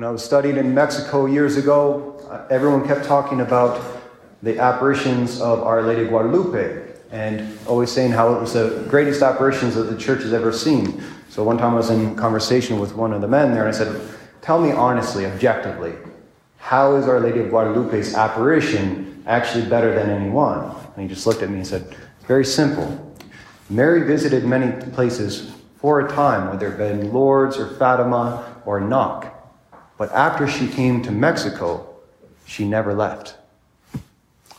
When I was studying in Mexico years ago, uh, everyone kept talking about the apparitions of Our Lady Guadalupe and always saying how it was the greatest apparitions that the church has ever seen. So one time I was in conversation with one of the men there and I said, Tell me honestly, objectively, how is Our Lady of Guadalupe's apparition actually better than anyone? And he just looked at me and said, Very simple. Mary visited many places for a time, whether it been Lourdes or Fatima or Knock. But after she came to Mexico, she never left.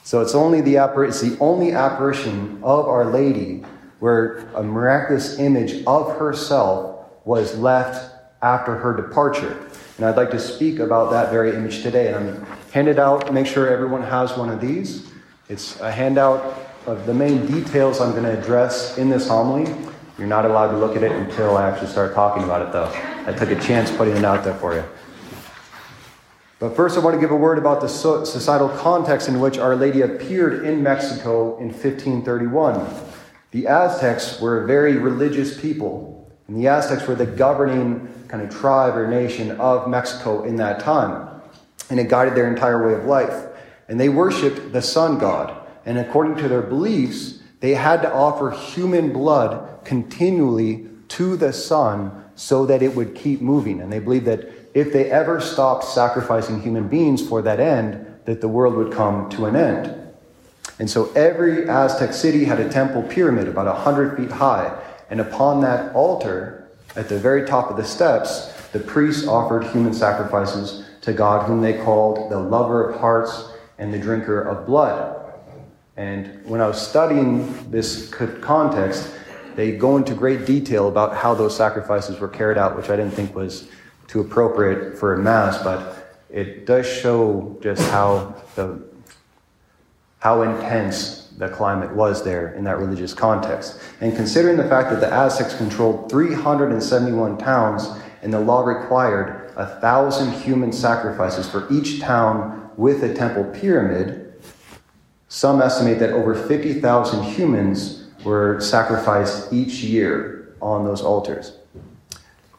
So it's only the appar- it's the only apparition of Our Lady where a miraculous image of herself was left after her departure. And I'd like to speak about that very image today. And I'm handed out, make sure everyone has one of these. It's a handout of the main details I'm going to address in this homily. You're not allowed to look at it until I actually start talking about it, though. I took a chance putting it out there for you. But first, I want to give a word about the societal context in which Our Lady appeared in Mexico in 1531. The Aztecs were a very religious people, and the Aztecs were the governing kind of tribe or nation of Mexico in that time. And it guided their entire way of life. And they worshiped the sun god. And according to their beliefs, they had to offer human blood continually to the sun so that it would keep moving. And they believed that if they ever stopped sacrificing human beings for that end, that the world would come to an end. And so every Aztec city had a temple pyramid about 100 feet high. And upon that altar, at the very top of the steps, the priests offered human sacrifices to God, whom they called the lover of hearts and the drinker of blood. And when I was studying this context, they go into great detail about how those sacrifices were carried out, which I didn't think was too appropriate for a mass, but it does show just how the how intense the climate was there in that religious context. And considering the fact that the Aztecs controlled 371 towns and the law required a thousand human sacrifices for each town with a temple pyramid, some estimate that over 50,000 humans were sacrificed each year on those altars.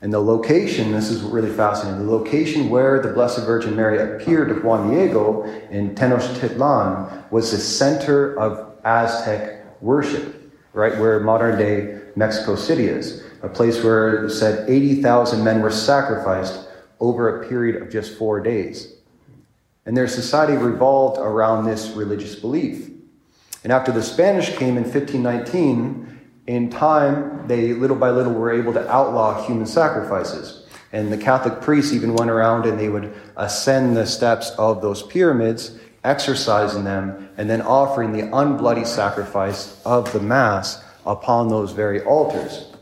And the location, this is really fascinating, the location where the Blessed Virgin Mary appeared to Juan Diego in Tenochtitlan was the center of Aztec worship, right where modern day Mexico City is, a place where it said 80,000 men were sacrificed over a period of just four days. And their society revolved around this religious belief. And after the Spanish came in 1519, in time, they little by little were able to outlaw human sacrifices. And the Catholic priests even went around and they would ascend the steps of those pyramids, exorcising them, and then offering the unbloody sacrifice of the Mass upon those very altars.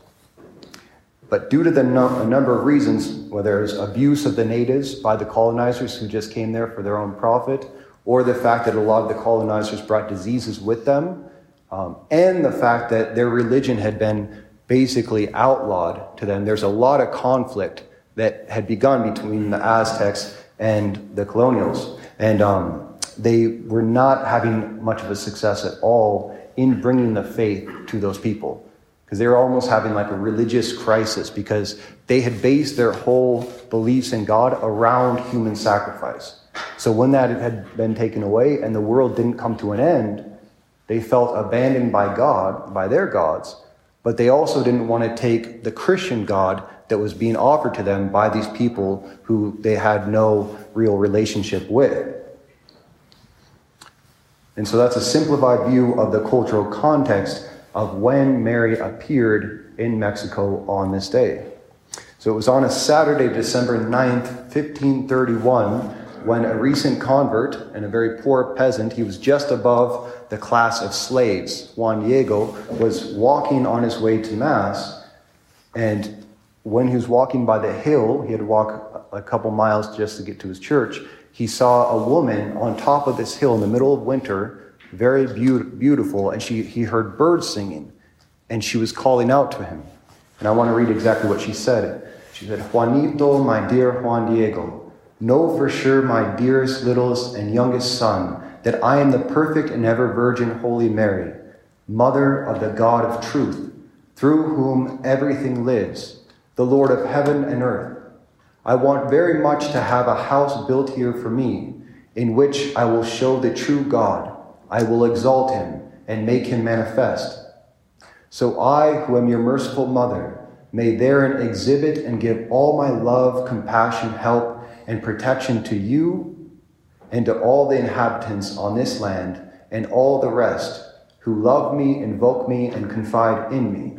But due to the a number of reasons, whether it's abuse of the natives by the colonizers who just came there for their own profit, or the fact that a lot of the colonizers brought diseases with them, um, and the fact that their religion had been basically outlawed to them. There's a lot of conflict that had begun between the Aztecs and the colonials. And um, they were not having much of a success at all in bringing the faith to those people. Because they were almost having like a religious crisis because they had based their whole beliefs in God around human sacrifice. So when that had been taken away and the world didn't come to an end, they felt abandoned by God, by their gods, but they also didn't want to take the Christian God that was being offered to them by these people who they had no real relationship with. And so that's a simplified view of the cultural context of when Mary appeared in Mexico on this day. So it was on a Saturday, December 9th, 1531, when a recent convert and a very poor peasant, he was just above the class of slaves, Juan Diego, was walking on his way to Mass. And when he was walking by the hill, he had to walk a couple miles just to get to his church. He saw a woman on top of this hill in the middle of winter, very be- beautiful, and she, he heard birds singing. And she was calling out to him. And I want to read exactly what she said. She said, Juanito, my dear Juan Diego, Know for sure, my dearest, littlest, and youngest son, that I am the perfect and ever Virgin Holy Mary, Mother of the God of truth, through whom everything lives, the Lord of heaven and earth. I want very much to have a house built here for me, in which I will show the true God. I will exalt him and make him manifest. So I, who am your merciful mother, may therein exhibit and give all my love, compassion, help, and protection to you and to all the inhabitants on this land and all the rest who love me, invoke me, and confide in me.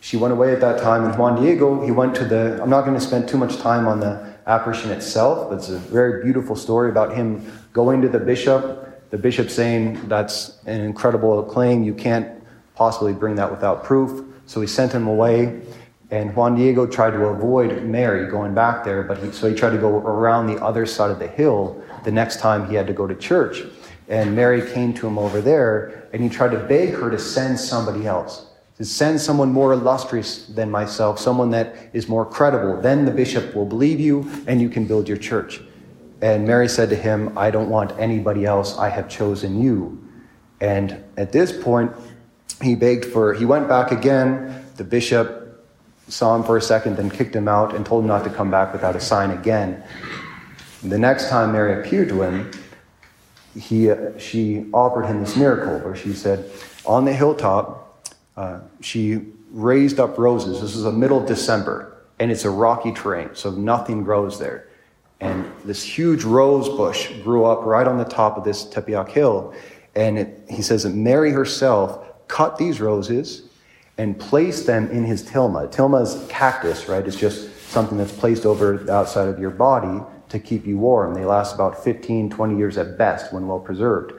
She went away at that time, and Juan Diego, he went to the. I'm not going to spend too much time on the apparition itself, but it's a very beautiful story about him going to the bishop, the bishop saying that's an incredible claim, you can't possibly bring that without proof. So he sent him away. And Juan Diego tried to avoid Mary going back there, but he, so he tried to go around the other side of the hill the next time he had to go to church. And Mary came to him over there, and he tried to beg her to send somebody else, to send someone more illustrious than myself, someone that is more credible. Then the bishop will believe you, and you can build your church. And Mary said to him, I don't want anybody else. I have chosen you. And at this point, he begged for, he went back again. The bishop saw him for a second, then kicked him out and told him not to come back without a sign again. The next time Mary appeared to him, he, uh, she offered him this miracle where she said, On the hilltop, uh, she raised up roses. This is a middle of December, and it's a rocky terrain, so nothing grows there. And this huge rose bush grew up right on the top of this Tepeyac hill. And it, he says that Mary herself cut these roses and placed them in his tilma. Tilma is cactus, right? It's just something that's placed over the outside of your body to keep you warm. They last about 15, 20 years at best when well preserved.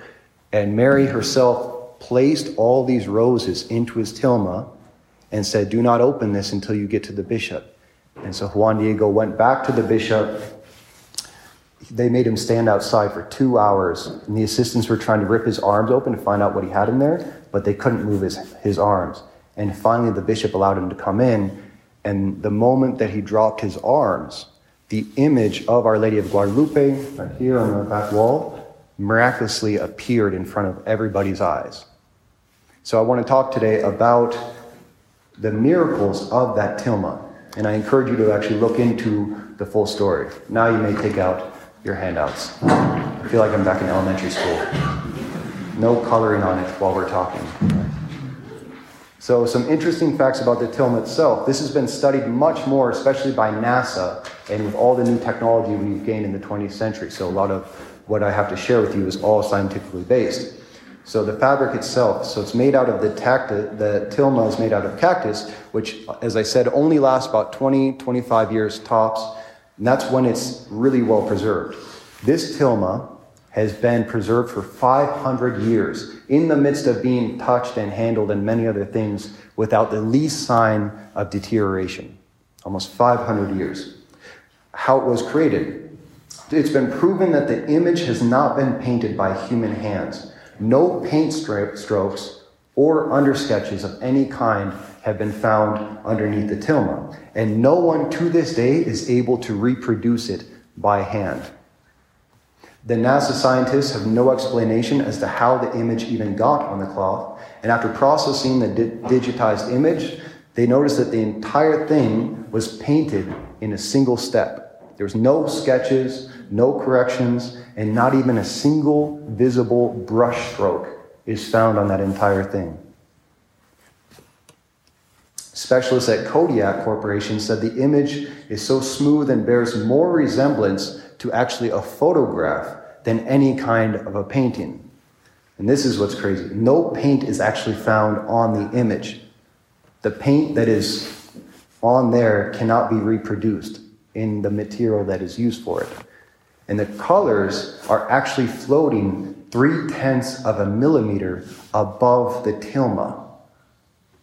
And Mary herself placed all these roses into his tilma and said, Do not open this until you get to the bishop. And so Juan Diego went back to the bishop. They made him stand outside for two hours, and the assistants were trying to rip his arms open to find out what he had in there but they couldn't move his, his arms. And finally, the bishop allowed him to come in. And the moment that he dropped his arms, the image of Our Lady of Guadalupe, right here on the back wall, miraculously appeared in front of everybody's eyes. So I want to talk today about the miracles of that tilma. And I encourage you to actually look into the full story. Now you may take out your handouts. I feel like I'm back in elementary school no coloring on it while we're talking. So, some interesting facts about the Tilma itself. This has been studied much more, especially by NASA, and with all the new technology we've gained in the 20th century. So, a lot of what I have to share with you is all scientifically based. So, the fabric itself, so it's made out of the cactus, the tilma is made out of cactus, which, as I said, only lasts about 20, 25 years tops, and that's when it's really well preserved. This tilma has been preserved for 500 years in the midst of being touched and handled and many other things without the least sign of deterioration. Almost 500 years. How it was created. It's been proven that the image has not been painted by human hands. No paint strokes or undersketches of any kind have been found underneath the tilma. And no one to this day is able to reproduce it by hand. The NASA scientists have no explanation as to how the image even got on the cloth, and after processing the di- digitized image, they noticed that the entire thing was painted in a single step. There was no sketches, no corrections, and not even a single visible brush stroke is found on that entire thing. Specialists at Kodak Corporation said the image is so smooth and bears more resemblance to actually a photograph than any kind of a painting. And this is what's crazy. No paint is actually found on the image. The paint that is on there cannot be reproduced in the material that is used for it. And the colors are actually floating three tenths of a millimeter above the tilma.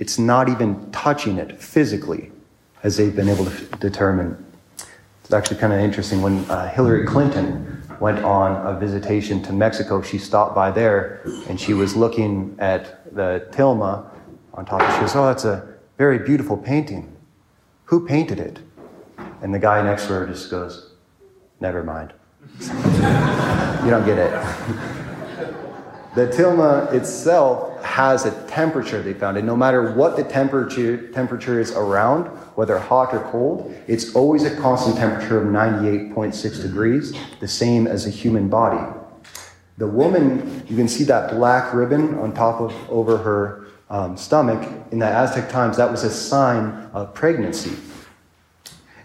It's not even touching it physically, as they've been able to determine. It's actually kind of interesting when uh, Hillary Clinton went on a visitation to Mexico, she stopped by there and she was looking at the tilma on top. She goes, Oh, that's a very beautiful painting. Who painted it? And the guy next to her just goes, Never mind. you don't get it. the tilma itself has a temperature they found. And no matter what the temperature, temperature is around, whether hot or cold, it's always a constant temperature of 98.6 degrees, the same as a human body. The woman, you can see that black ribbon on top of over her um, stomach. In the Aztec times, that was a sign of pregnancy.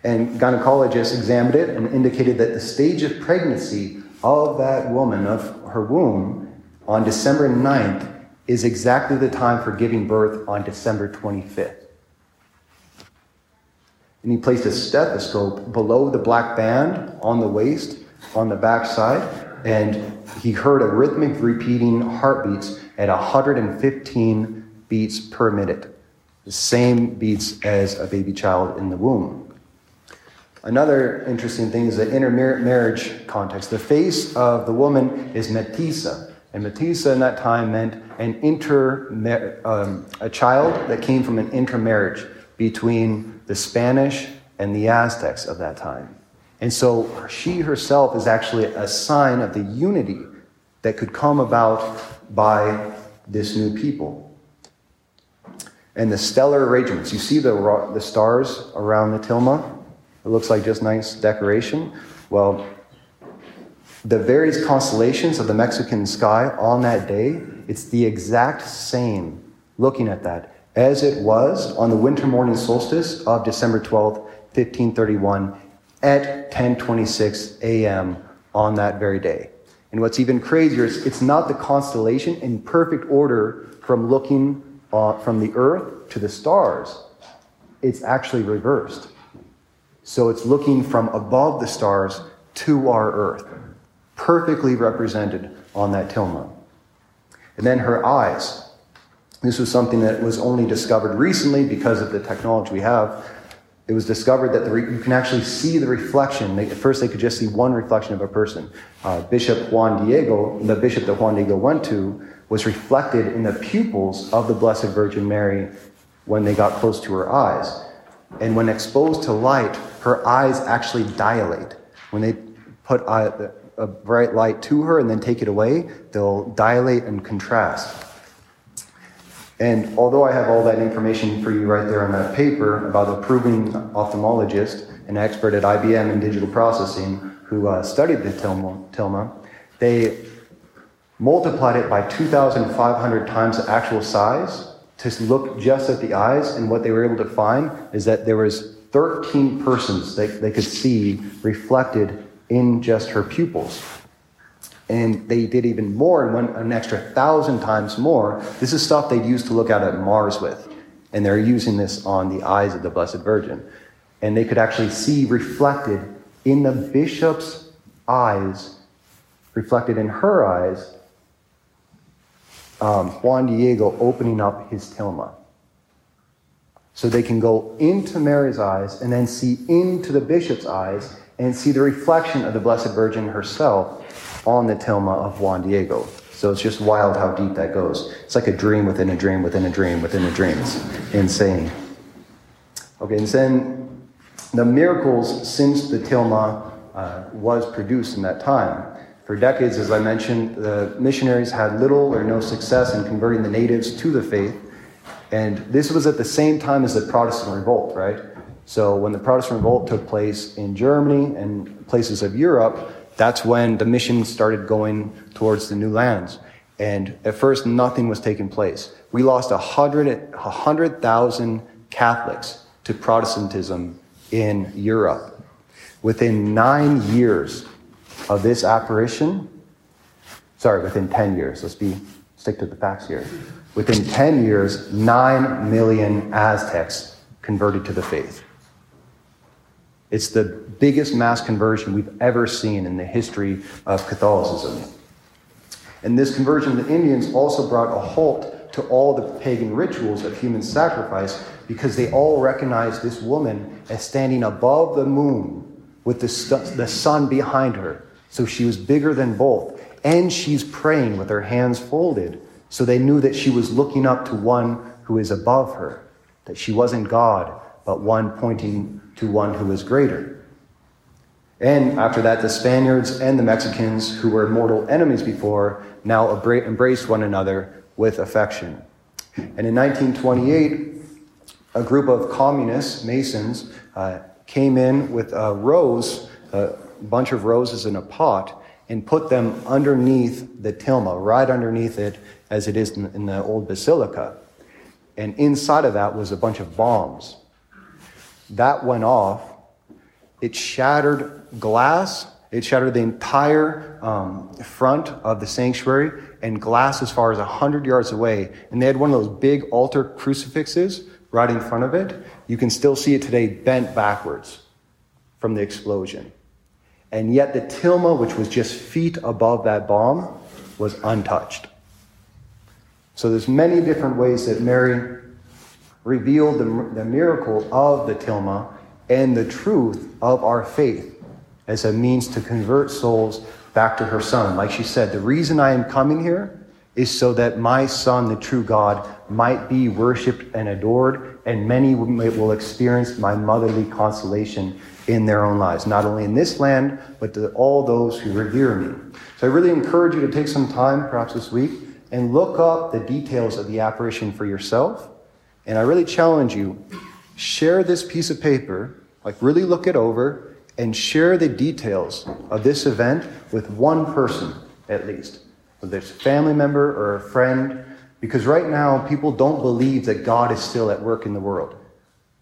And gynecologists examined it and indicated that the stage of pregnancy of that woman, of her womb, on December 9th is exactly the time for giving birth on December 25th. And he placed a stethoscope below the black band on the waist, on the backside, and he heard a rhythmic repeating heartbeats at 115 beats per minute, the same beats as a baby child in the womb. Another interesting thing is the intermarriage context. The face of the woman is mestiza, and mestiza in that time meant an inter um, a child that came from an intermarriage between the Spanish and the Aztecs of that time. And so she herself is actually a sign of the unity that could come about by this new people. And the stellar arrangements, you see the, the stars around the tilma? It looks like just nice decoration. Well, the various constellations of the Mexican sky on that day, it's the exact same, looking at that, as it was on the winter morning solstice of December 12th, 1531, at 10:26 a.m. on that very day. And what's even crazier is it's not the constellation in perfect order from looking uh, from the Earth to the stars. It's actually reversed. So it's looking from above the stars to our earth, perfectly represented on that tilma. And then her eyes. This was something that was only discovered recently because of the technology we have. It was discovered that re- you can actually see the reflection. They, at first, they could just see one reflection of a person. Uh, bishop Juan Diego, the bishop that Juan Diego went to, was reflected in the pupils of the Blessed Virgin Mary when they got close to her eyes. And when exposed to light, her eyes actually dilate. When they put a, a bright light to her and then take it away, they'll dilate and contrast. And although I have all that information for you right there on that paper about the Peruvian ophthalmologist, an expert at IBM in digital processing, who uh, studied the tilma, tilma, they multiplied it by 2,500 times the actual size to look just at the eyes, and what they were able to find is that there was 13 persons they, they could see reflected in just her pupils. And they did even more and went an extra thousand times more. This is stuff they'd use to look out at Mars with. And they're using this on the eyes of the Blessed Virgin. And they could actually see reflected in the bishop's eyes, reflected in her eyes, um, Juan Diego opening up his tilma. So they can go into Mary's eyes and then see into the bishop's eyes and see the reflection of the Blessed Virgin herself on the tilma of Juan Diego. So it's just wild how deep that goes. It's like a dream within a dream within a dream within a dream. It's insane. Okay, and then the miracles since the tilma uh, was produced in that time. For decades, as I mentioned, the missionaries had little or no success in converting the natives to the faith. And this was at the same time as the Protestant revolt, right? So when the Protestant revolt took place in Germany and places of Europe, that's when the mission started going towards the new lands. And at first, nothing was taking place. We lost 100,000 Catholics to Protestantism in Europe. Within nine years, of this apparition, sorry, within 10 years, let's be stick to the facts here. Within 10 years, 9 million Aztecs converted to the faith. It's the biggest mass conversion we've ever seen in the history of Catholicism. And this conversion of the Indians also brought a halt to all the pagan rituals of human sacrifice because they all recognized this woman as standing above the moon with the, st- the sun behind her so she was bigger than both. And she's praying with her hands folded. So they knew that she was looking up to one who is above her, that she wasn't God, but one pointing to one who is greater. And after that, the Spaniards and the Mexicans, who were mortal enemies before, now embraced one another with affection. And in 1928, a group of communists, Masons, uh, came in with a rose, a bunch of roses in a pot, and put them underneath the tilma, right underneath it, as it is in, in the old basilica. And inside of that was a bunch of bombs. That went off. It shattered glass. It shattered the entire um, front of the sanctuary and glass as far as 100 yards away. And they had one of those big altar crucifixes right in front of it. You can still see it today bent backwards from the explosion. And yet the tilma, which was just feet above that bomb, was untouched. So there's many different ways that Mary revealed the, the miracle of the tilma and the truth of our faith as a means to convert souls back to her son. Like she said, the reason I am coming here is so that my son, the true God, might be worshiped and adored, and many will experience my motherly consolation in their own lives, not only in this land, but to all those who revere me. So I really encourage you to take some time, perhaps this week, and look up the details of the apparition for yourself. And I really challenge you share this piece of paper, like really look it over, and share the details of this event with one person at least, whether it's a family member or a friend, because right now people don't believe that God is still at work in the world.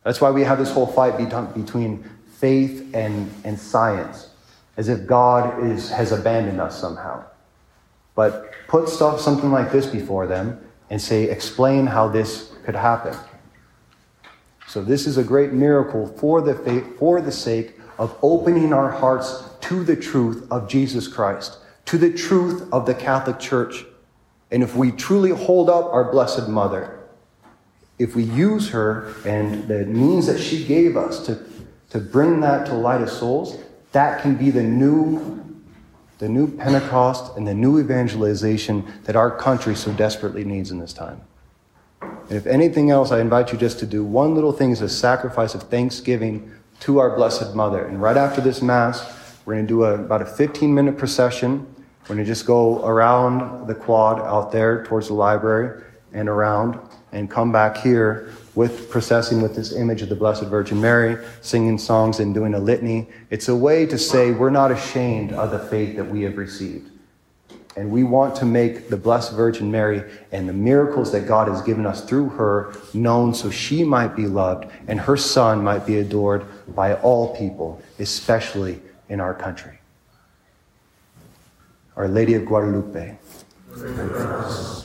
That's why we have this whole fight between faith and, and science, as if God is, has abandoned us somehow. But put stuff, something like this before them and say, explain how this could happen. So this is a great miracle for the faith, for the sake of opening our hearts to the truth of Jesus Christ, to the truth of the Catholic Church. And if we truly hold up our Blessed Mother, if we use her and the means that she gave us to to bring that to light of souls, that can be the new the new Pentecost and the new evangelization that our country so desperately needs in this time. And if anything else, I invite you just to do one little thing as a sacrifice of thanksgiving to our Blessed Mother. And right after this Mass, we're going to do a, about a 15 minute procession. We're going to just go around the quad out there towards the library and around and come back here with processing with this image of the Blessed Virgin Mary, singing songs and doing a litany. It's a way to say we're not ashamed of the faith that we have received. And we want to make the Blessed Virgin Mary and the miracles that God has given us through her known so she might be loved and her son might be adored by all people, especially in our country. Our Lady of Guadalupe.